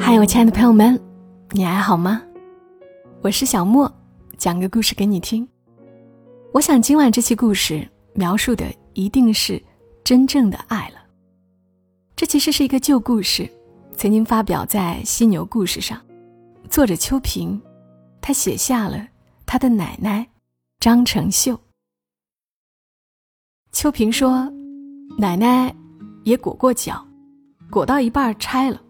嗨，我亲爱的朋友们，你还好吗？我是小莫，讲个故事给你听。我想今晚这期故事描述的一定是真正的爱了。这其实是一个旧故事，曾经发表在《犀牛故事》上。作者秋萍，他写下了他的奶奶张成秀。秋萍说，奶奶也裹过脚，裹到一半拆了。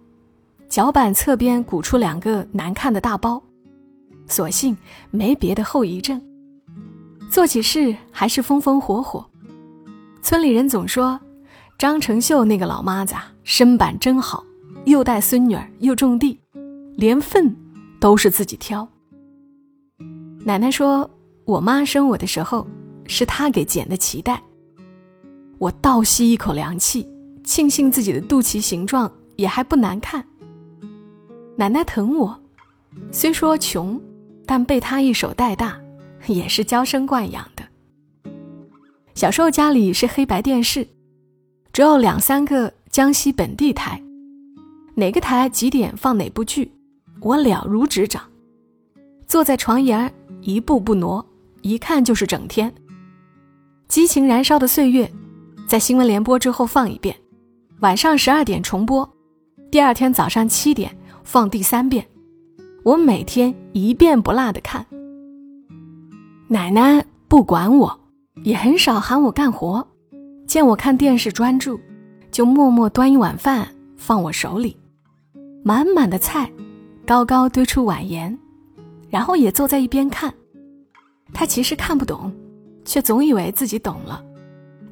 脚板侧边鼓出两个难看的大包，所幸没别的后遗症。做起事还是风风火火。村里人总说，张成秀那个老妈子啊，身板真好，又带孙女儿，又种地，连粪都是自己挑。奶奶说，我妈生我的时候，是她给剪的脐带。我倒吸一口凉气，庆幸自己的肚脐形状也还不难看。奶奶疼我，虽说穷，但被她一手带大，也是娇生惯养的。小时候家里是黑白电视，只有两三个江西本地台，哪个台几点放哪部剧，我了如指掌。坐在床沿儿一步不挪，一看就是整天。激情燃烧的岁月，在新闻联播之后放一遍，晚上十二点重播，第二天早上七点。放第三遍，我每天一遍不落的看。奶奶不管我，也很少喊我干活，见我看电视专注，就默默端一碗饭放我手里，满满的菜，高高堆出碗沿，然后也坐在一边看。她其实看不懂，却总以为自己懂了，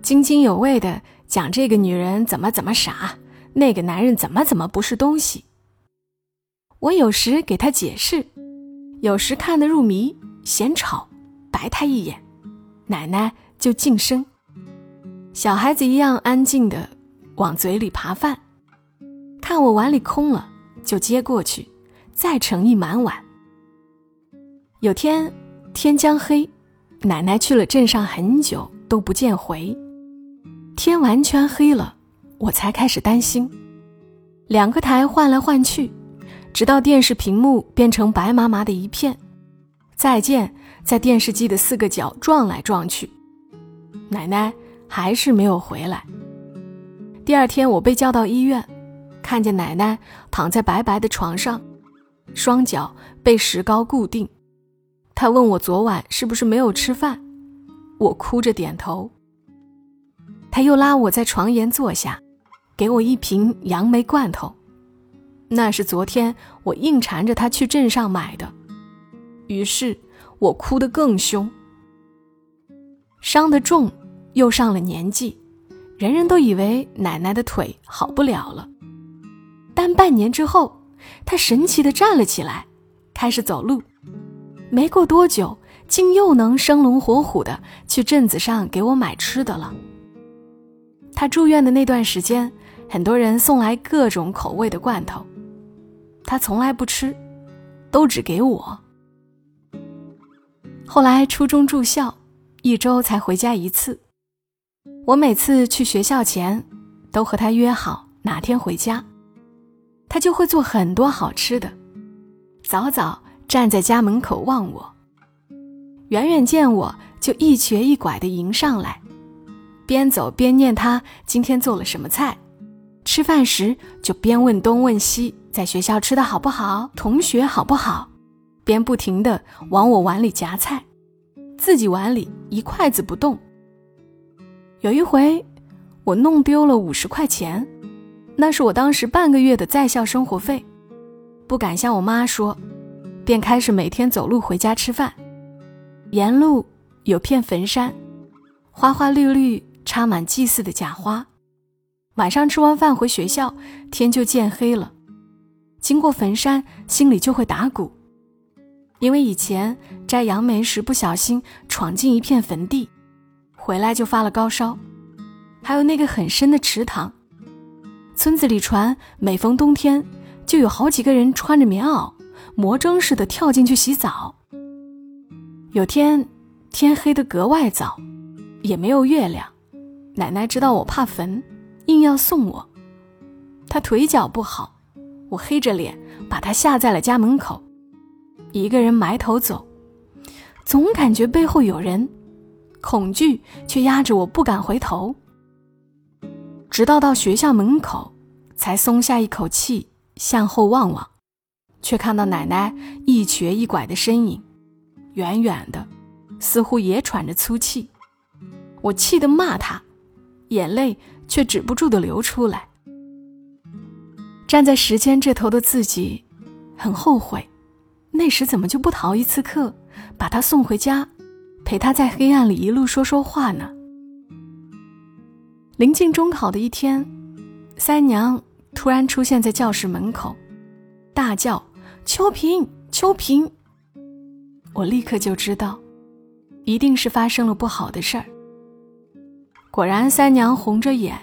津津有味的讲这个女人怎么怎么傻，那个男人怎么怎么不是东西。我有时给他解释，有时看得入迷，嫌吵，白他一眼，奶奶就噤声，小孩子一样安静的往嘴里扒饭，看我碗里空了，就接过去，再盛一满碗。有天天将黑，奶奶去了镇上很久都不见回，天完全黑了，我才开始担心，两个台换来换去。直到电视屏幕变成白麻麻的一片，再见，在电视机的四个角撞来撞去，奶奶还是没有回来。第二天，我被叫到医院，看见奶奶躺在白白的床上，双脚被石膏固定。他问我昨晚是不是没有吃饭，我哭着点头。他又拉我在床沿坐下，给我一瓶杨梅罐头。那是昨天我硬缠着他去镇上买的，于是我哭得更凶。伤得重，又上了年纪，人人都以为奶奶的腿好不了了。但半年之后，她神奇的站了起来，开始走路。没过多久，竟又能生龙活虎的去镇子上给我买吃的了。她住院的那段时间，很多人送来各种口味的罐头。他从来不吃，都只给我。后来初中住校，一周才回家一次。我每次去学校前，都和他约好哪天回家，他就会做很多好吃的，早早站在家门口望我。远远见我就一瘸一拐的迎上来，边走边念他今天做了什么菜。吃饭时就边问东问西，在学校吃的好不好，同学好不好，边不停的往我碗里夹菜，自己碗里一筷子不动。有一回，我弄丢了五十块钱，那是我当时半个月的在校生活费，不敢向我妈说，便开始每天走路回家吃饭。沿路有片坟山，花花绿绿，插满祭祀的假花。晚上吃完饭回学校，天就渐黑了。经过坟山，心里就会打鼓，因为以前摘杨梅时不小心闯进一片坟地，回来就发了高烧。还有那个很深的池塘，村子里传每逢冬天，就有好几个人穿着棉袄，魔怔似的跳进去洗澡。有天天黑得格外早，也没有月亮，奶奶知道我怕坟。硬要送我，她腿脚不好，我黑着脸把他吓在了家门口，一个人埋头走，总感觉背后有人，恐惧却压着我不敢回头。直到到学校门口，才松下一口气，向后望望，却看到奶奶一瘸一拐的身影，远远的，似乎也喘着粗气。我气得骂他，眼泪却止不住的流出来。站在时间这头的自己，很后悔，那时怎么就不逃一次课，把他送回家，陪他在黑暗里一路说说话呢？临近中考的一天，三娘突然出现在教室门口，大叫：“秋萍，秋萍！”我立刻就知道，一定是发生了不好的事儿。果然，三娘红着眼：“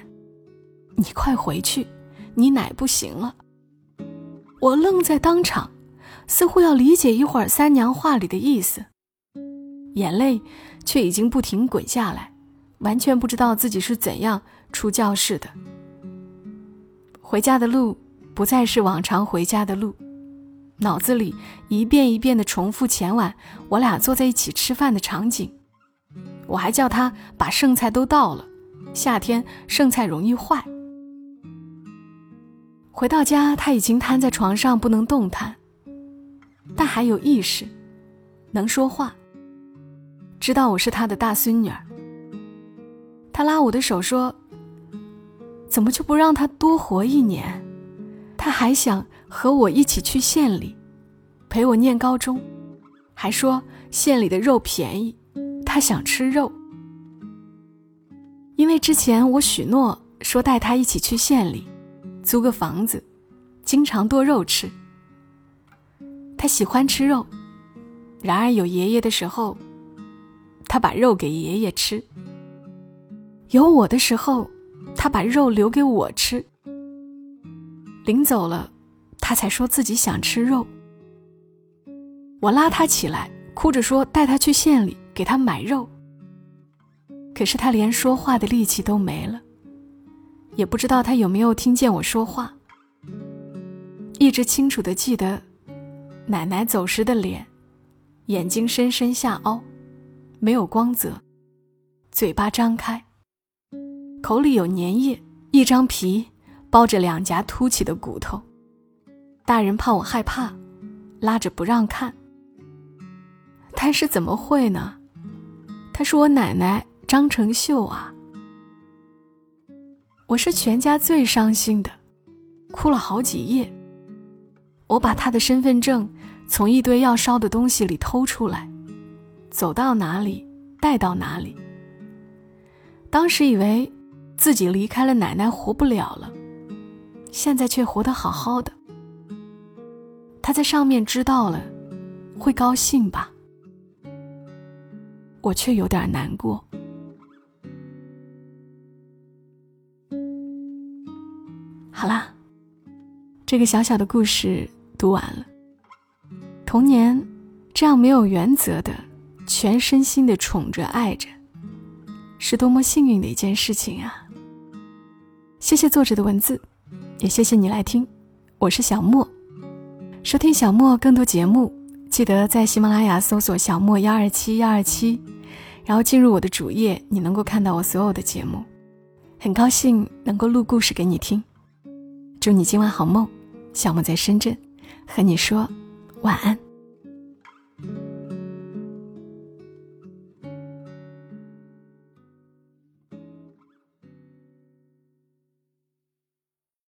你快回去。”你奶不行了。我愣在当场，似乎要理解一会儿三娘话里的意思，眼泪却已经不停滚下来，完全不知道自己是怎样出教室的。回家的路不再是往常回家的路，脑子里一遍一遍的重复前晚我俩坐在一起吃饭的场景。我还叫他把剩菜都倒了，夏天剩菜容易坏。回到家，他已经瘫在床上不能动弹，但还有意识，能说话。知道我是他的大孙女儿。他拉我的手说：“怎么就不让他多活一年？他还想和我一起去县里，陪我念高中，还说县里的肉便宜，他想吃肉。因为之前我许诺说带他一起去县里。”租个房子，经常剁肉吃。他喜欢吃肉，然而有爷爷的时候，他把肉给爷爷吃；有我的时候，他把肉留给我吃。临走了，他才说自己想吃肉。我拉他起来，哭着说带他去县里给他买肉。可是他连说话的力气都没了。也不知道他有没有听见我说话。一直清楚的记得，奶奶走时的脸，眼睛深深下凹，没有光泽，嘴巴张开，口里有粘液，一张皮包着两颊凸起的骨头。大人怕我害怕，拉着不让看。但是怎么会呢？她是我奶奶张成秀啊。我是全家最伤心的，哭了好几夜。我把他的身份证从一堆要烧的东西里偷出来，走到哪里带到哪里。当时以为自己离开了奶奶活不了了，现在却活得好好的。他在上面知道了，会高兴吧？我却有点难过。这个小小的故事读完了。童年，这样没有原则的、全身心的宠着、爱着，是多么幸运的一件事情啊！谢谢作者的文字，也谢谢你来听。我是小莫，收听小莫更多节目，记得在喜马拉雅搜索“小莫幺二七幺二七”，然后进入我的主页，你能够看到我所有的节目。很高兴能够录故事给你听。祝你今晚好梦，小莫在深圳，和你说晚安。